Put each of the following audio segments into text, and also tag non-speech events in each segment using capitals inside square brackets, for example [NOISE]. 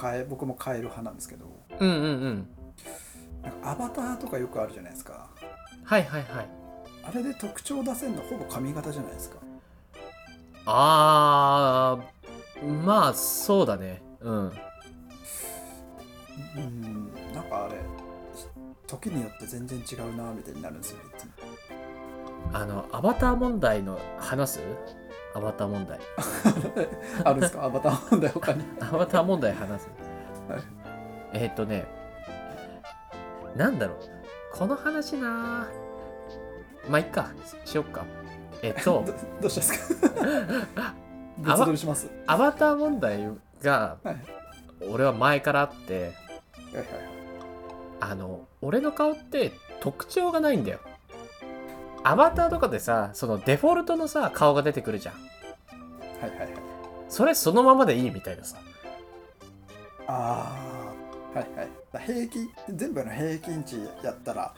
変え僕も変える派なんですけど。うんうんうん。なんかアバターとかよくあるじゃないですか。はいはいはい。あれで特徴出せるのほぼ髪型じゃないですか。あーまあそうだね。うん。うんなんかあれ時によって全然違うなみたいになるんですよいつも。あのアバター問題の話す？アバター問題。[LAUGHS] あるんですか？アバター問題他に。[LAUGHS] アバター問題話す、はい。えーっとねなんだろう。この話なまあいっか。ししよっか。えっと [LAUGHS] どどうしたんですか？別撮りします。アバター問題がはい。俺は前からあってはいはい。あの俺の顔って特徴がないんだよアバターとかでさそのデフォルトのさ顔が出てくるじゃん。はいはいはいそれそのままでいいみたいなさ。ああはいはい。だ平均全部の平均値やったら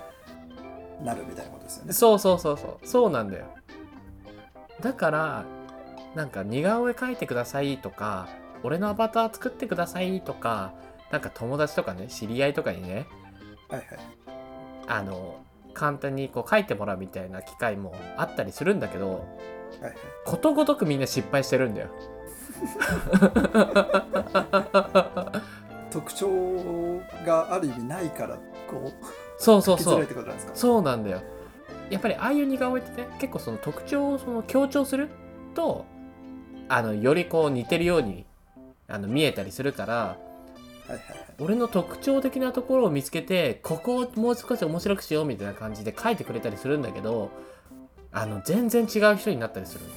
なるみたいなことですよね。そうそうそうそう。そうなんだよ。だからなんか似顔絵描いてくださいとか俺のアバター作ってくださいとかなんか友達とかね知り合いとかにねはいはい。あの簡単にこう書いてもらうみたいな機会もあったりするんだけどはいはい。ことごとくみんな失敗してるんだよ。特徴がある意味ないからこうそうそうそう。そうなんだよ。やっぱりああいう似顔絵ってね結構その特徴をその強調するとあのよりこう似てるようにあの見えたりするからはいはいはい俺の特徴的なところを見つけてここをもう少し面白くしようみたいな感じで書いてくれたりするんだけどあの全然違う人になったりするのね。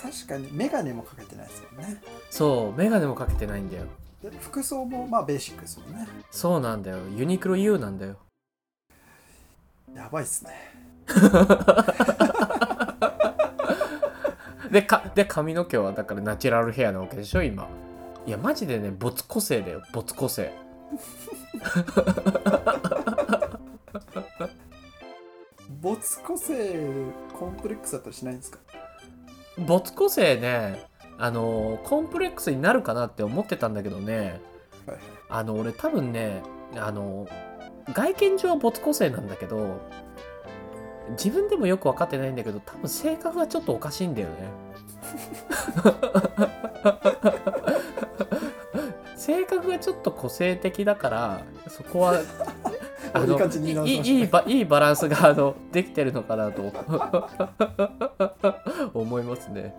確かに眼鏡もかけてないですもんね。そう眼鏡もかけてないんだよ。で服装もまあベーシックですもんね。そうなんだよ。ユニクロ U なんだよ。やばいっすね。[LAUGHS] でかで髪の毛はだからナチュラルヘアなわけでしょ今いやマジでね没個性だよ。没個性。[LAUGHS] 没個性コンプレックスだったりしないんですか？没個性ねあのコンプレックスになるかなって思ってたんだけどね。はい。はいあの俺多分ねあの外見上は没個性なんだけど自分でもよく分かってないんだけど多分性格がちょっとおかしいんだよね [LAUGHS] 性格がちょっと個性的だからそこは [LAUGHS] あいいのいいいいバいいバランスがあのできてるのかなと [LAUGHS] 思いますね。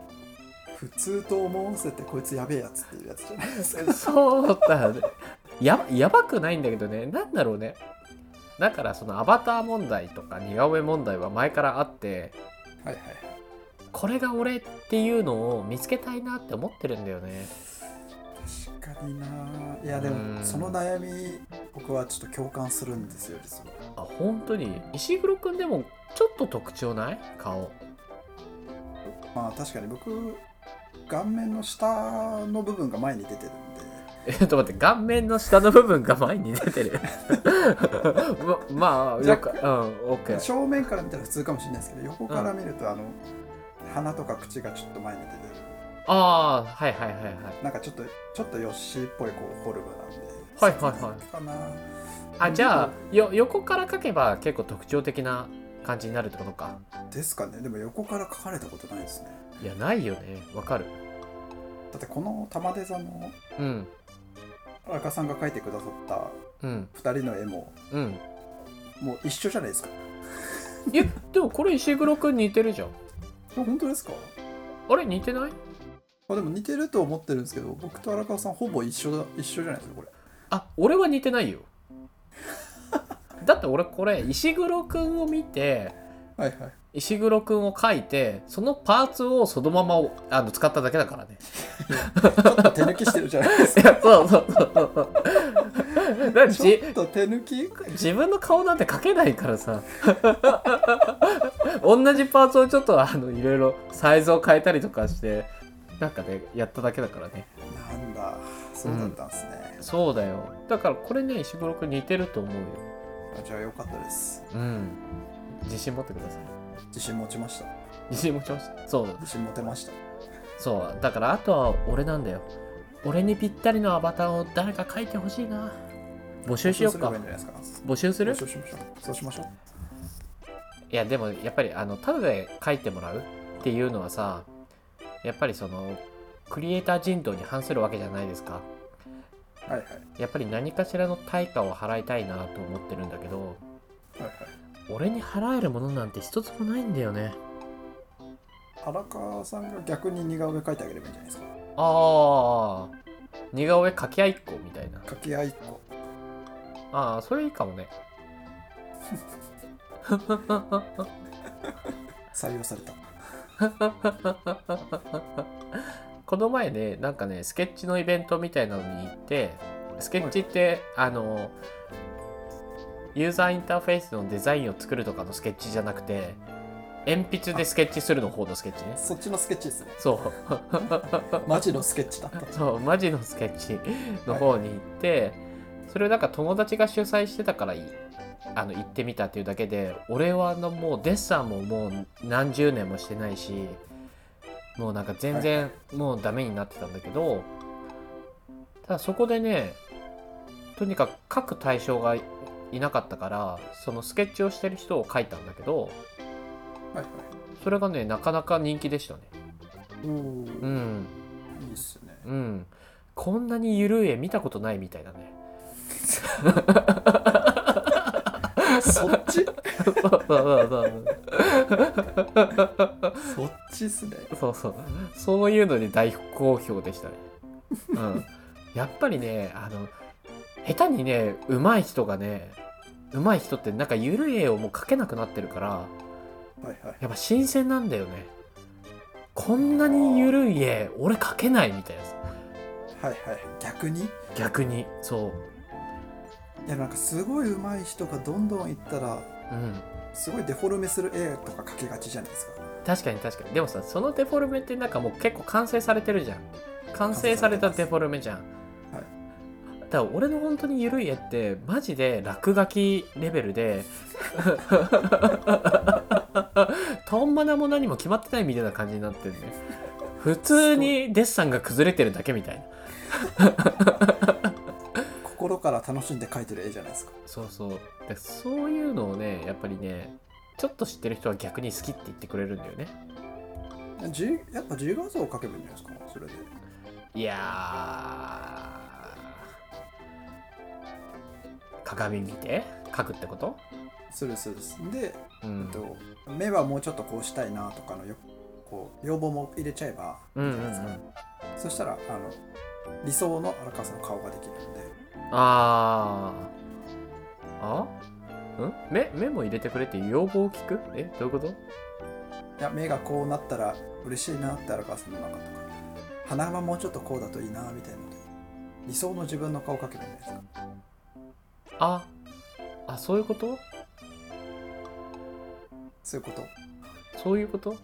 普通と思わせてこいつやべえやつっていうやつじゃないですかそうだね。ややばくないんだけどね、なんだろうね。だからそのアバター問題とか似顔絵問題は前からあって、はいはいこれが俺っていうのを見つけたいなって思ってるんだよね。確かにな。いやでうん。もその悩み僕はちょっと共感するんですよ実は。あ、本当に？石黒くんでもちょっと特徴ない？顔。まあ確かに僕顔面の下の部分が前に出てるんで。えっと待って、顔面の下の部分が前に出てる？[LAUGHS] ままあ、よく、うん、オッケー。正面から見たら普通かもしれないですけど横から見るとあの、鼻とか口がちょっと前に出てるああ、はいはいはいはい。なんかちょっとちょっとヨッシーっぽいこうフォルムなんではいはいはいかなあ、じゃあ、よ横から描けば結構特徴的な感じになるってことか。ですかねでも横から描かれたことないですねいや、ないよね。わかる。だってこの玉出座のうん、荒川さんが描いてくださったうん、2人の絵もうん。もう一緒じゃないですかいや、でもこれ石黒くん似てるじゃん。え本当ですか？あれ似てない？あでも似てると思ってるんですけど僕と荒川さんほぼ一緒だ一緒じゃないですかこれあ、俺は似てないよ。[LAUGHS] だって俺これ石黒くんを見て、はいはい石黒くんを描いて、そのパーツをそのままあの使っただけだからね。[LAUGHS] ちょっと手抜きしてるじゃないですいや、そうそうそうそう。[LAUGHS] ちょっと手抜き自分の顔なんて描けないからさ同じパーツをちょっとあのいろいろサイズを変えたりとかしてなんかねやっただけだからね。なんだ。そうだったんですね、そうだよ。だからこれね石黒くん似てると思うよ。あじゃあよかったです。うん。自信持ってください。自信持ちました。自信持ちました？そう。自信持てました。そう。だからあとは俺なんだよ。俺にぴったりのアバターを誰か描いてほしいな。募集しようか。募集する？募集しましょう。そうしましょう。いやでもやっぱりあのただで書いてもらうっていうのはさやっぱりそのクリエイター人道に反するわけじゃないですか。はいはい。やっぱり何かしらの対価を払いたいなと思ってるんだけどはいはい。俺に払えるものなんて一つもないんだよね。荒川さんが逆に似顔絵描いてあげればいいんじゃないですか？ああ似顔絵描き合いっこみたいな。掛け合いっこ。ああそれいいかもね。[LAUGHS] 採用された [LAUGHS] この前ねなんかねスケッチのイベントみたいなのに行ってスケッチって、あのユーザーインターフェースのデザインを作るとかのスケッチじゃなくて鉛筆でスケッチするの方のスケッチね。そっちのスケッチですね。そう。[LAUGHS] マジのスケッチだった。そうマジのスケッチの方に行って、それをなんか友達が主催してたからいい。あの行ってみたっていうだけで俺はあのもうデッサンももう何十年もしてないしもうなんか全然もうダメになってたんだけど、ただそこでねとにかく書く対象がいなかったからそのスケッチをしてる人を書いたんだけどはいはい。それがねなかなか人気でしたね。うん。いいっすね。うん。こんなにゆるい絵見たことないみたいだねそっち？そうそうそうそっちっすね。そうそう。そういうのに大好評でしたね。うん。やっぱりねあの下手にね上手い人がね上手い人ってなんかゆるい絵をもう描けなくなってるからはいはい。やっぱ新鮮なんだよね。こんなにゆるい絵俺描けないみたいなさ。はいはい。逆に？い逆に。そうやなんかすごい上手い人がどんどんいったらうん。すごいデフォルメする絵とか描きがちじゃないですか。確かに確かに。でもさそのデフォルメってなんかもう結構完成されてるじゃん。完成されたデフォルメじゃん。はいだから俺の本当に緩い絵ってマジで落書きレベルでトンマナも何も決まってないみたいな感じになってるね普通にデッサンが崩れてるだけみたいな。心から楽しんで描いてる絵じゃないですか。そうそう。でそういうのをねやっぱりねちょっと知ってる人は逆に好きって言ってくれるんだよね。じやっぱ自画像を描けばいいんじゃないですかそれで。いやー鏡見て描くってこと？そうですそうです。で、うん。えっと、目はもうちょっとこうしたいなとかのよこう要望も入れちゃえばいいじゃないですか、ん。そしたらあの理想の荒川さんの顔ができるんであー。あ？ん？目目も入れてくれって要望を聞く？え？どういうこと？いや目がこうなったら嬉しいなって荒川さんの中とか。鼻はもうちょっとこうだといいなみたいな理想の自分の顔を描けばいいんですかあ？あそういうこと？そういうこと。そういうこと？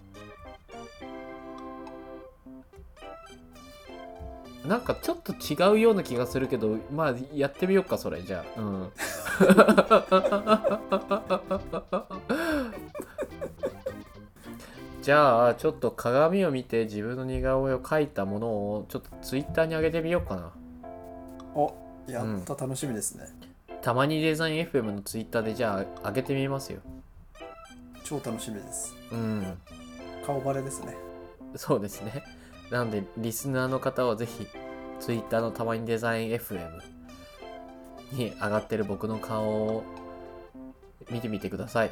なんかちょっと違うような気がするけどまあやってみようかそれじゃあ。うん。[LAUGHS] じゃあちょっと鏡を見て自分の似顔絵を描いたものをちょっとツイッターに上げてみようかな。おやっと楽しみですね、たまにデザイン FM のツイッターでじゃあ上げてみますよ。超楽しみです。うん。顔バレですね。そうですね。なんで、リスナーの方はぜひ、Twitter のたまにデザイン FM に上がってる僕の顔を見てみてください。